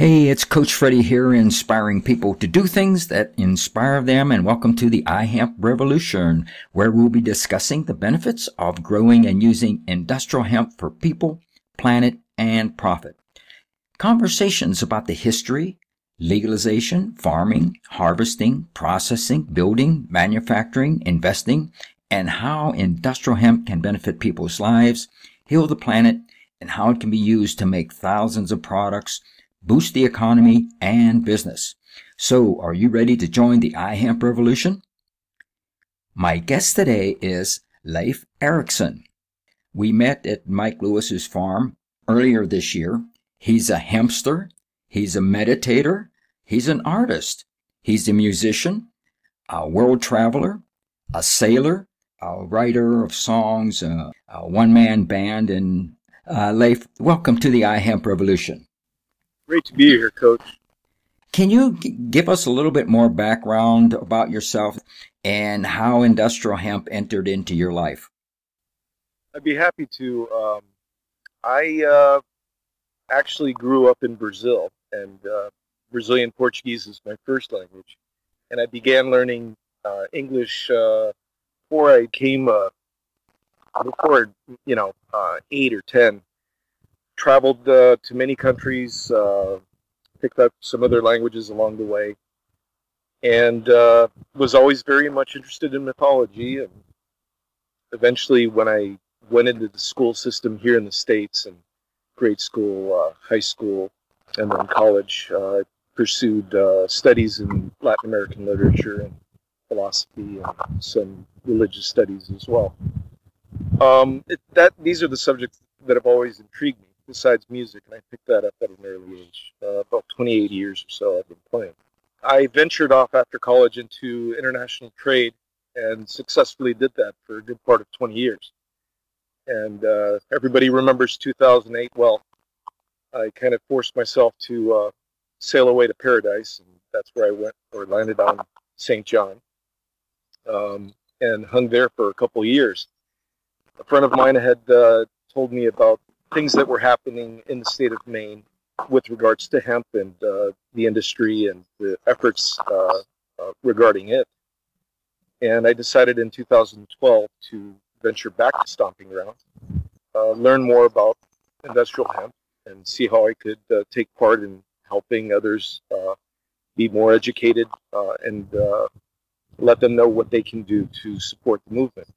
Hey, it's Coach Freddie here, inspiring people to do things that inspire them. And welcome to the iHemp Revolution, where we'll be discussing the benefits of growing and using industrial hemp for people, planet, and profit. Conversations about the history, legalization, farming, harvesting, processing, building, manufacturing, investing, and how industrial hemp can benefit people's lives, heal the planet, and how it can be used to make thousands of products boost the economy and business. So, are you ready to join the iHemp revolution? My guest today is Leif Erickson. We met at Mike Lewis's farm earlier this year. He's a hempster, he's a meditator, he's an artist, he's a musician, a world traveler, a sailor, a writer of songs, a, a one man band, and uh, Leif, welcome to the iHemp revolution. Great to be here, Coach. Can you g- give us a little bit more background about yourself and how industrial hemp entered into your life? I'd be happy to. Um, I uh, actually grew up in Brazil, and uh, Brazilian Portuguese is my first language. And I began learning uh, English uh, before I came, uh, before, you know, uh, eight or ten traveled uh, to many countries, uh, picked up some other languages along the way, and uh, was always very much interested in mythology. And eventually, when I went into the school system here in the States and grade school, high school, and then college, I pursued studies in Latin American literature and philosophy and some religious studies as well. Um, it, that these are the subjects that have always intrigued me besides music, and I picked that up at an early age. Uh, about 28 years or so I've been playing. I ventured off after college into international trade and successfully did that for a good part of 20 years. And uh, everybody remembers 2008 well. I kind of forced myself to uh, sail away to paradise, and that's where I went or landed on St. John um, and hung there for a couple years. A friend of mine had uh, told me about things that were happening in the state of Maine with regards to hemp and uh, the industry and the efforts uh, uh, regarding it. And I decided in 2012 to venture back to Stomping Ground, uh, learn more about industrial hemp, and see how I could uh, take part in helping others uh, be more educated and let them know what they can do to support the movement.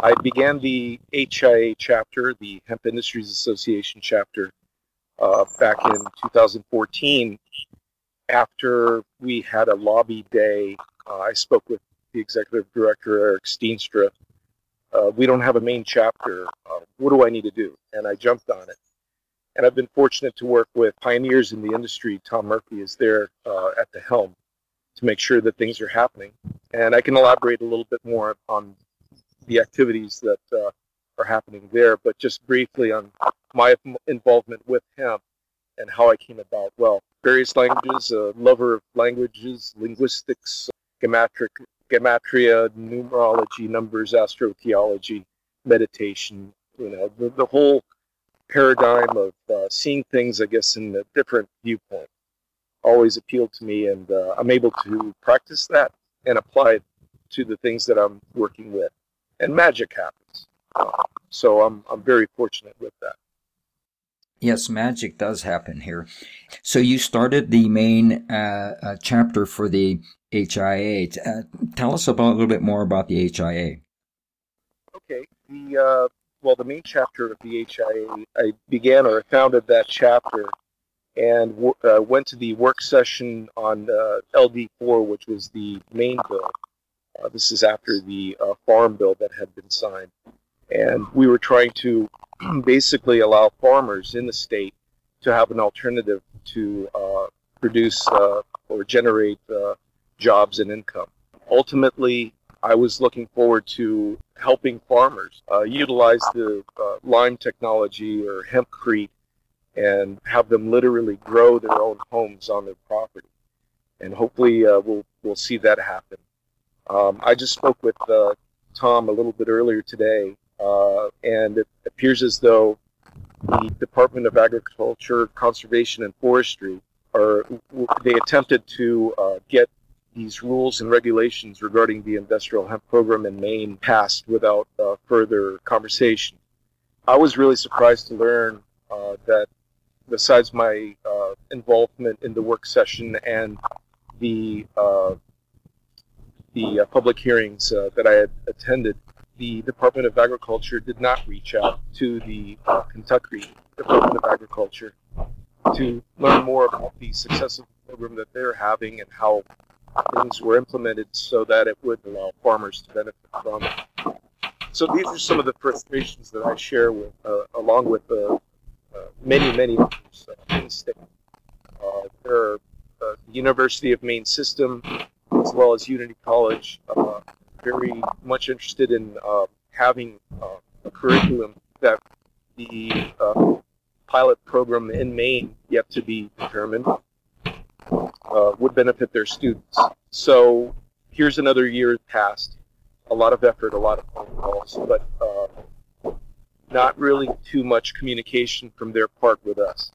I began the HIA chapter, the Hemp Industries Association chapter, uh, back in 2014 after we had a lobby day. Uh, I spoke with the executive director, Eric Steenstra. Uh, we don't have a Maine chapter. Uh, what do I need to do? And I jumped on it. And I've been fortunate to work with pioneers in the industry. Tom Murphy is there uh, at the helm to make sure that things are happening. And I can elaborate a little bit more on the activities that uh, are happening there. But just briefly on my involvement with hemp and how I came about. Well, various languages, a lover of languages, linguistics, geometric, gematria, numerology, numbers, astrotheology, meditation. You know, the, the whole paradigm of uh, seeing things, I guess, in a different viewpoint always appealed to me, and uh, I'm able to practice that and apply it to the things that I'm working with and magic happens. so I'm I'm very fortunate with that. Yes, magic does happen here. So you started the Maine uh, uh, chapter for the HIA. Uh, tell us about a little bit more about the HIA. Okay. The uh, well, the Maine chapter of the HIA, I began or founded that chapter and uh, went to the work session on uh, LD4, which was the main bill uh, this is after the uh, farm bill that had been signed. And we were trying to basically allow farmers in the state to have an alternative to uh, produce uh, or generate uh, jobs and income. Ultimately, I was looking forward to helping farmers uh, utilize the lime technology or hempcrete and have them literally grow their own homes on their property. And hopefully, we'll we'll see that happen. Um, I just spoke with uh, Tom a little bit earlier today, uh, and it appears as though the Department of Agriculture, Conservation, and Forestry are they attempted to uh, get these rules and regulations regarding the industrial hemp program in Maine passed without uh, further conversation. I was really surprised to learn uh, that besides my uh, involvement in the work session and the the uh, public hearings uh, that I had attended, the Department of Agriculture did not reach out to the uh, Kentucky Department of Agriculture to learn more about the success of the program that they're having and how things were implemented so that it would allow farmers to benefit from it. So these are some of the frustrations that I share with, uh, along with uh, many, many others uh, in the state. There are the University of Maine system, as well as Unity College, very much interested in having a curriculum that the pilot program in Maine, yet to be determined, uh, would benefit their students. So here's another year passed. a lot of effort, a lot of phone calls, but uh, not really too much communication from their part with us.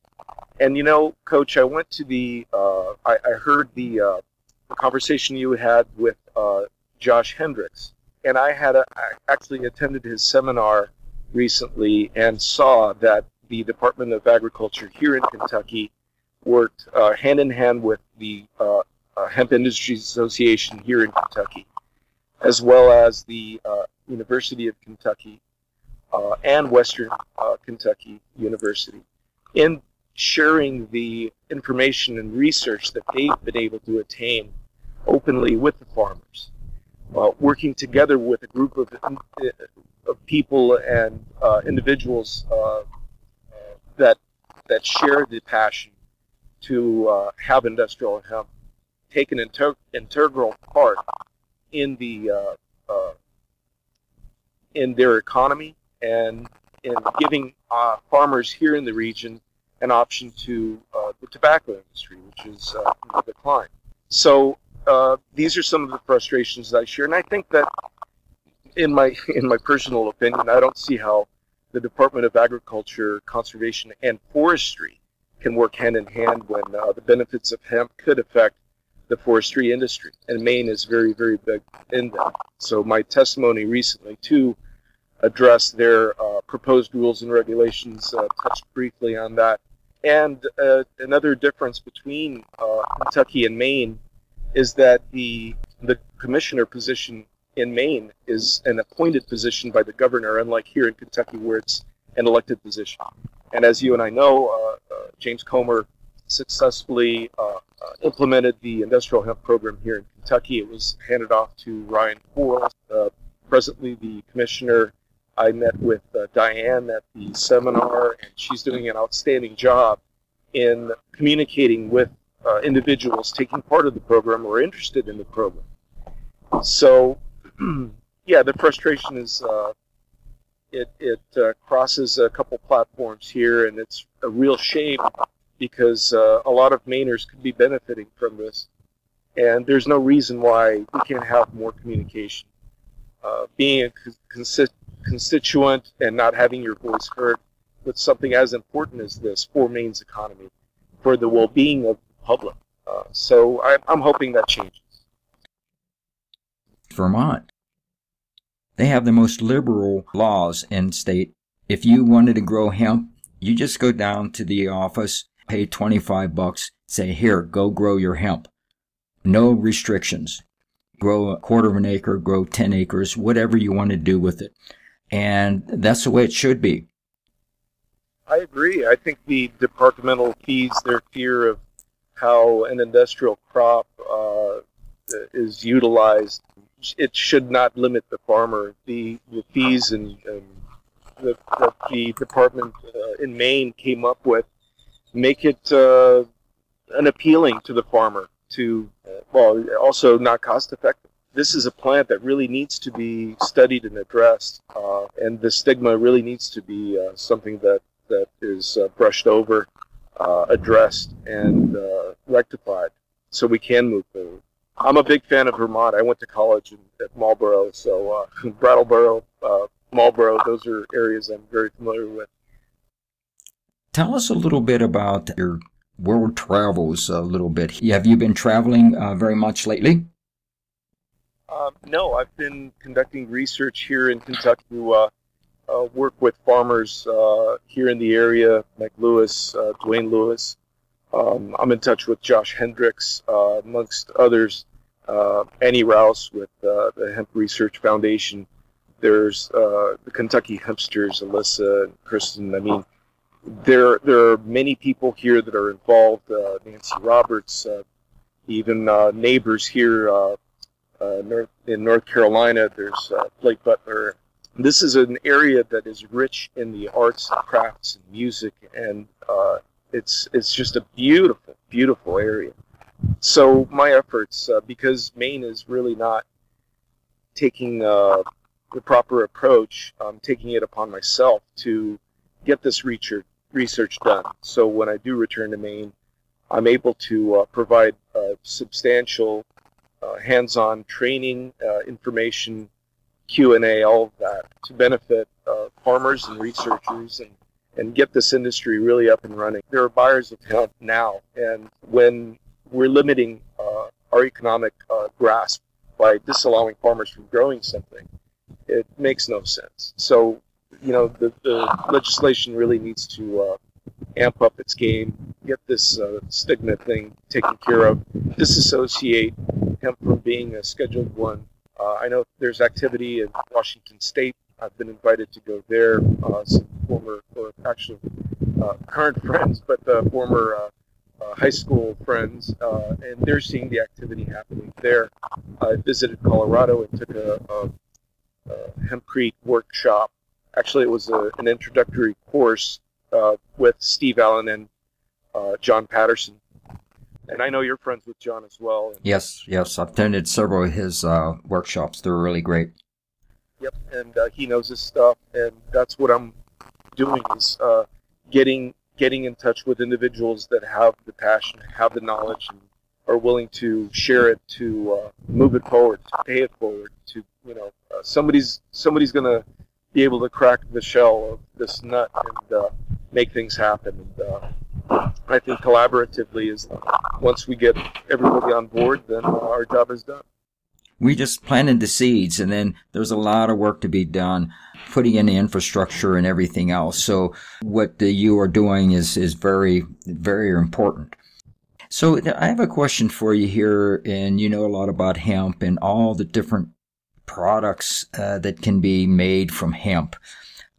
And you know, Coach, I went to the, uh, I, I, heard the, uh, conversation you had with uh, Josh Hendricks, and I had a, I actually attended his seminar recently and saw that the Department of Agriculture here in Kentucky worked uh, hand in hand with the uh, uh, Hemp Industries Association here in Kentucky, as well as the uh, University of Kentucky and Western Kentucky University, in sharing the information and research that they've been able to attain openly with the farmers. working together with a group of, of people and individuals that that share the passion to uh, have industrial hemp take an inter- integral part in the uh, uh, in their economy and in giving uh, farmers here in the region an option to uh, the tobacco industry, which is uh, in decline. So these are some of the frustrations that I share, and I think that in my in my personal opinion, I don't see how the Department of Agriculture, Conservation, and Forestry can work hand in hand when uh, the benefits of hemp could affect the forestry industry. And Maine is very, very big in that. So my testimony recently to address their uh, proposed rules and regulations uh, touched briefly on that. And uh, another difference between uh, Kentucky and Maine is that the the commissioner position in Maine is an appointed position by the governor, unlike here in Kentucky where it's an elected position. And as you and I know, uh, uh, James Comer successfully uh, uh, implemented the industrial hemp program here in Kentucky. It was handed off to Ryan Quarles, uh, presently the commissioner. I met with Diane at the seminar, and she's doing an outstanding job in communicating with individuals taking part of the program or interested in the program. So yeah, the frustration is uh, it it uh, crosses a couple platforms here, and it's a real shame because uh, a lot of Mainers could be benefiting from this, and there's no reason why we can't have more communication. Uh, being a consi- constituent and not having your voice heard with something as important as this for Maine's economy, for the well-being of public. Uh, so I, I'm hoping that changes. Vermont. They have the most liberal laws in state. If you wanted to grow hemp, you just go down to the office, pay 25 bucks, say, here, go grow your hemp. No restrictions. Grow a quarter of an acre, grow 10 acres, whatever you want to do with it. And that's the way it should be. I agree. I think the departmental fees their fear of how an industrial crop uh, is utilized it should not limit the farmer. The, the fees and, and the, that the department uh, in Maine came up with make it uh, an appealing to the farmer to, uh, well, also not cost effective. This is a plant that really needs to be studied and addressed, uh, and the stigma really needs to be uh, something that, that is brushed over, addressed, and rectified so we can move forward. I'm a big fan of Vermont. I went to college in, at Marlboro, so uh, Brattleboro, uh, Marlboro, those are areas I'm very familiar with. Tell us a little bit about your world travels a little bit. Have you been traveling uh, very much lately? Um, no, I've been conducting research here in Kentucky to uh, uh, work with farmers uh, here in the area, Mike Lewis, uh, Dwayne Lewis. Um, I'm in touch with Josh Hendricks, uh, amongst others, Annie Rouse with the Hemp Research Foundation. There's the Kentucky Hempsters, Alyssa and Kristen. I mean, there there are many people here that are involved. Uh, Nancy Roberts, uh, even uh, neighbors here uh, uh, north, in North Carolina. There's uh, Blake Butler. This is an area that is rich in the arts and crafts and music, and it's it's just a beautiful, beautiful area. So my efforts, because Maine is really not taking the proper approach, I'm taking it upon myself to get this research research done. So when I do return to Maine, I'm able to uh, provide uh, substantial uh, hands-on training, uh, information, Q&A, all of that to benefit uh, farmers and researchers and, and get this industry really up and running. There are buyers of hemp now, and when we're limiting uh, our economic grasp by disallowing farmers from growing something, it makes no sense. So you know, the, the legislation really needs to uh, amp up its game, get this uh, stigma thing taken care of, disassociate hemp from being a Scheduled One. Uh, I know there's activity in Washington State. I've been invited to go there. Uh, some former, or actually uh, current friends, but former uh, high school friends, and they're seeing the activity happening there. I visited Colorado and took a, a, a hempcrete workshop Actually, it was a, an introductory course uh, with Steve Allen and uh, John Patterson. And I know you're friends with John as well. Yes, yes. I've attended several of his uh, workshops. They're really great. Yep, and uh, he knows his stuff, and that's what I'm doing is uh, getting getting in touch with individuals that have the passion, have the knowledge, and are willing to share it, to uh, move it forward, to pay it forward. To you know, somebody's somebody's gonna be able to crack the shell of this nut and uh, make things happen. And uh, I think collaboratively is once we get everybody on board, then our job is done. We just planted the seeds, and then there's a lot of work to be done, putting in the infrastructure and everything else. So what you are doing is is very very important. So I have a question for you here, and you know a lot about hemp and all the different products uh, that can be made from hemp.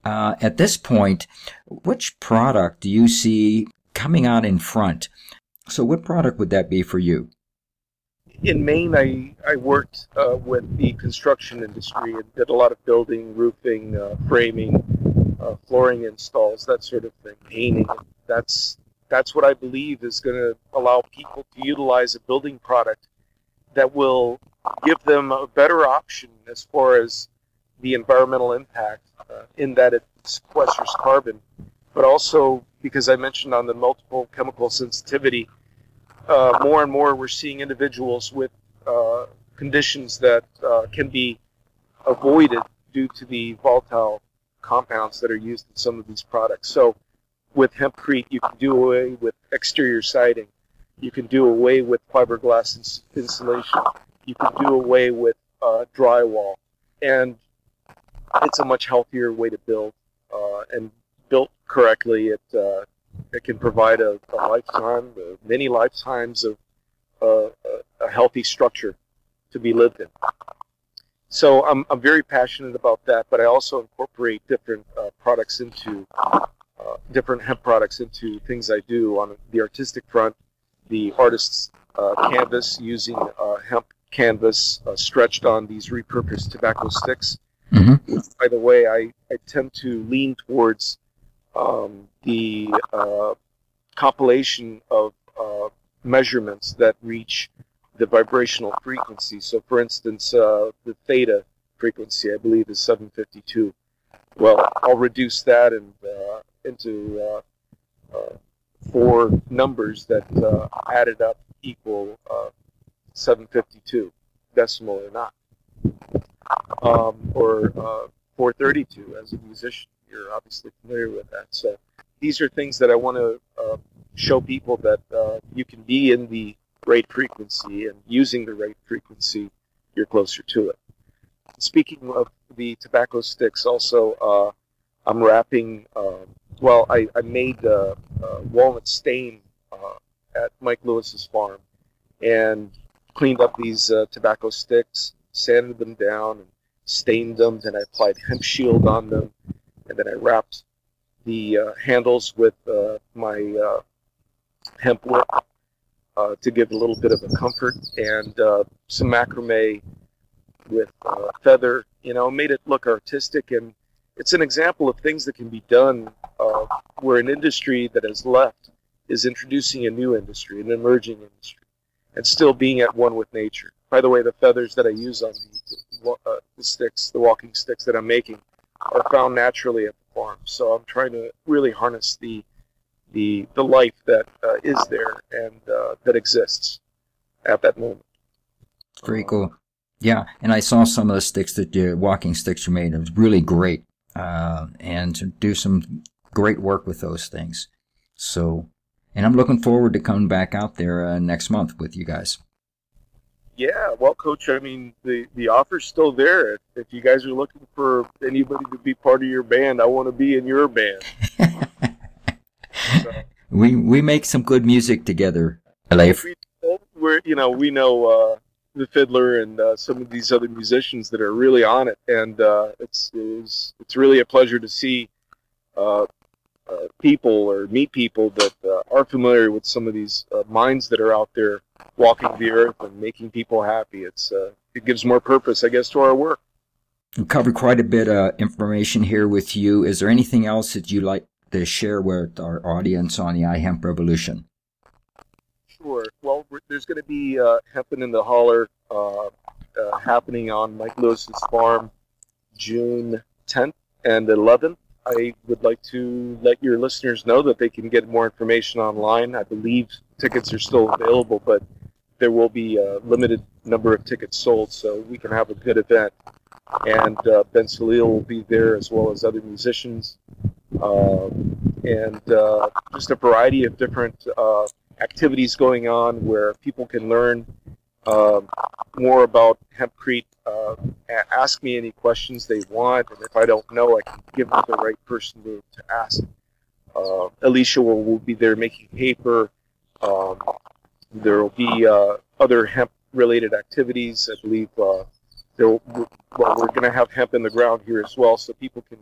Uh, at this point, which product do you see coming out in front? So, what product would that be for you? In Maine, I, I worked uh, with the construction industry and did a lot of building, roofing, uh, framing, uh, flooring installs, that sort of thing, painting. That's that's what I believe is going to allow people to utilize a building product that will give them a better option as far as the environmental impact uh, in that it sequesters carbon, but also because I mentioned on the multiple chemical sensitivity, uh, more and more we're seeing individuals with uh, conditions that uh, can be avoided due to the volatile compounds that are used in some of these products. So with hempcrete, you can do away with exterior siding. You can do away with fiberglass ins- insulation you can do away with uh, drywall, and it's a much healthier way to build. Uh, and built correctly, it uh, it can provide a, a lifetime, uh, many lifetimes of uh, a healthy structure to be lived in. So I'm, I'm very passionate about that, but I also incorporate different uh, products into different hemp products into things I do on the artistic front. The artist's canvas using hemp canvas uh, stretched on these repurposed tobacco sticks. Mm-hmm. By the way, I, I tend to lean towards um, the uh, compilation of uh, measurements that reach the vibrational frequency. So, for instance, uh, the theta frequency, I believe, is 752. Well, I'll reduce that and uh, into uh, four numbers that added up equal 752 decimal or not, um, or uh, 432 as a musician. You're obviously familiar with that. So these are things that I want to uh, show people that uh, you can be in the right frequency and using the right frequency, you're closer to it. Speaking of the tobacco sticks, also, uh, I'm wrapping, um, well, I, I made uh, walnut stain uh, at Mike Lewis's farm and cleaned up these uh, tobacco sticks, sanded them down, and stained them. Then I applied hemp shield on them, and then I wrapped the uh, handles with uh, my uh, hemp whip uh, to give a little bit of a comfort, and uh, some macrame with uh, feather. You know, made it look artistic, and it's an example of things that can be done where an industry that has left is introducing a new industry, an emerging industry, and still being at one with nature. By the way, the feathers that I use on the, the sticks, the walking sticks that I'm making, are found naturally at the farm. So I'm trying to really harness the the the life that uh, is there and uh, that exists at that moment. Very cool. Yeah, and I saw some of the sticks that the walking sticks you made. It was really great, uh, and to do some great work with those things. So and I'm looking forward to coming back out there uh, next month with you guys. Yeah, well, Coach, I mean, the, the offer's still there. If, if you guys are looking for anybody to be part of your band, I want to be in your band. so. We we make some good music together, Leif. We, we're you know we know uh, the fiddler and uh, some of these other musicians that are really on it, and uh, it's it's it's really a pleasure to see uh, uh, people or meet people that uh, are familiar with some of these uh, minds that are out there walking the earth and making people happy. It's uh, it gives more purpose, I guess, to our work. We covered quite a bit of information here with you. Is there anything else that you'd like to share with our audience on the iHemp Revolution? Sure. Well, there's going to be uh, Hemping in the Holler uh, happening on Mike Lewis's farm June 10th and 11th. I would like to let your listeners know that they can get more information online. I believe tickets are still available, but there will be a limited number of tickets sold, so we can have a good event. And uh, Ben Salil will be there as well as other musicians, um, and uh, just a variety of different uh, activities going on where people can learn um, more about hempcrete uh, ask me any questions they want, and if I don't know, I can give them the right person to, to ask. Uh, Alicia will, will, be there making paper. Um, there will be uh, other hemp-related activities. I believe uh, well, we're going to have hemp in the ground here as well, so people can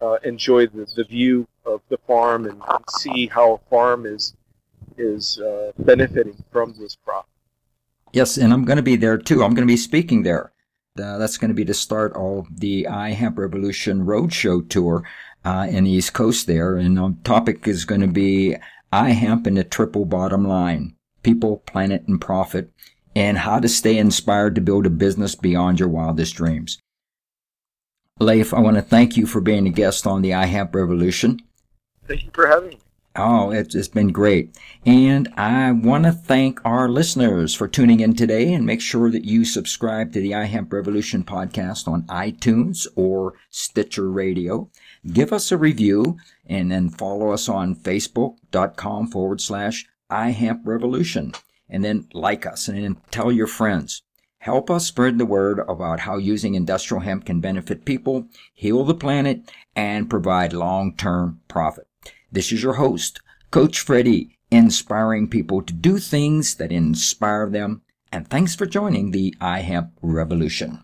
uh, enjoy the, the view of the farm and, and see how a farm is is benefiting from this crop. Yes, and I'm going to be there too. I'm going to be speaking there. Uh, that's going to be the start of the iHemp Revolution Roadshow tour uh, in the East Coast there. And the topic is going to be iHemp and the triple bottom line people, planet, and profit, and how to stay inspired to build a business beyond your wildest dreams. Leif, I want to thank you for being a guest on the iHemp Revolution. Thank you for having me. Oh, it's, it's been great. And I want to thank our listeners for tuning in today and make sure that you subscribe to the iHemp Revolution podcast on iTunes or Stitcher Radio. Give us a review and then follow us on facebook.com forward slash iHemp Revolution. And then like us and then tell your friends. Help us spread the word about how using industrial hemp can benefit people, heal the planet, and provide long-term profit. This is your host, Coach Freddie, inspiring people to do things that inspire them. And thanks for joining the iHemp Revolution.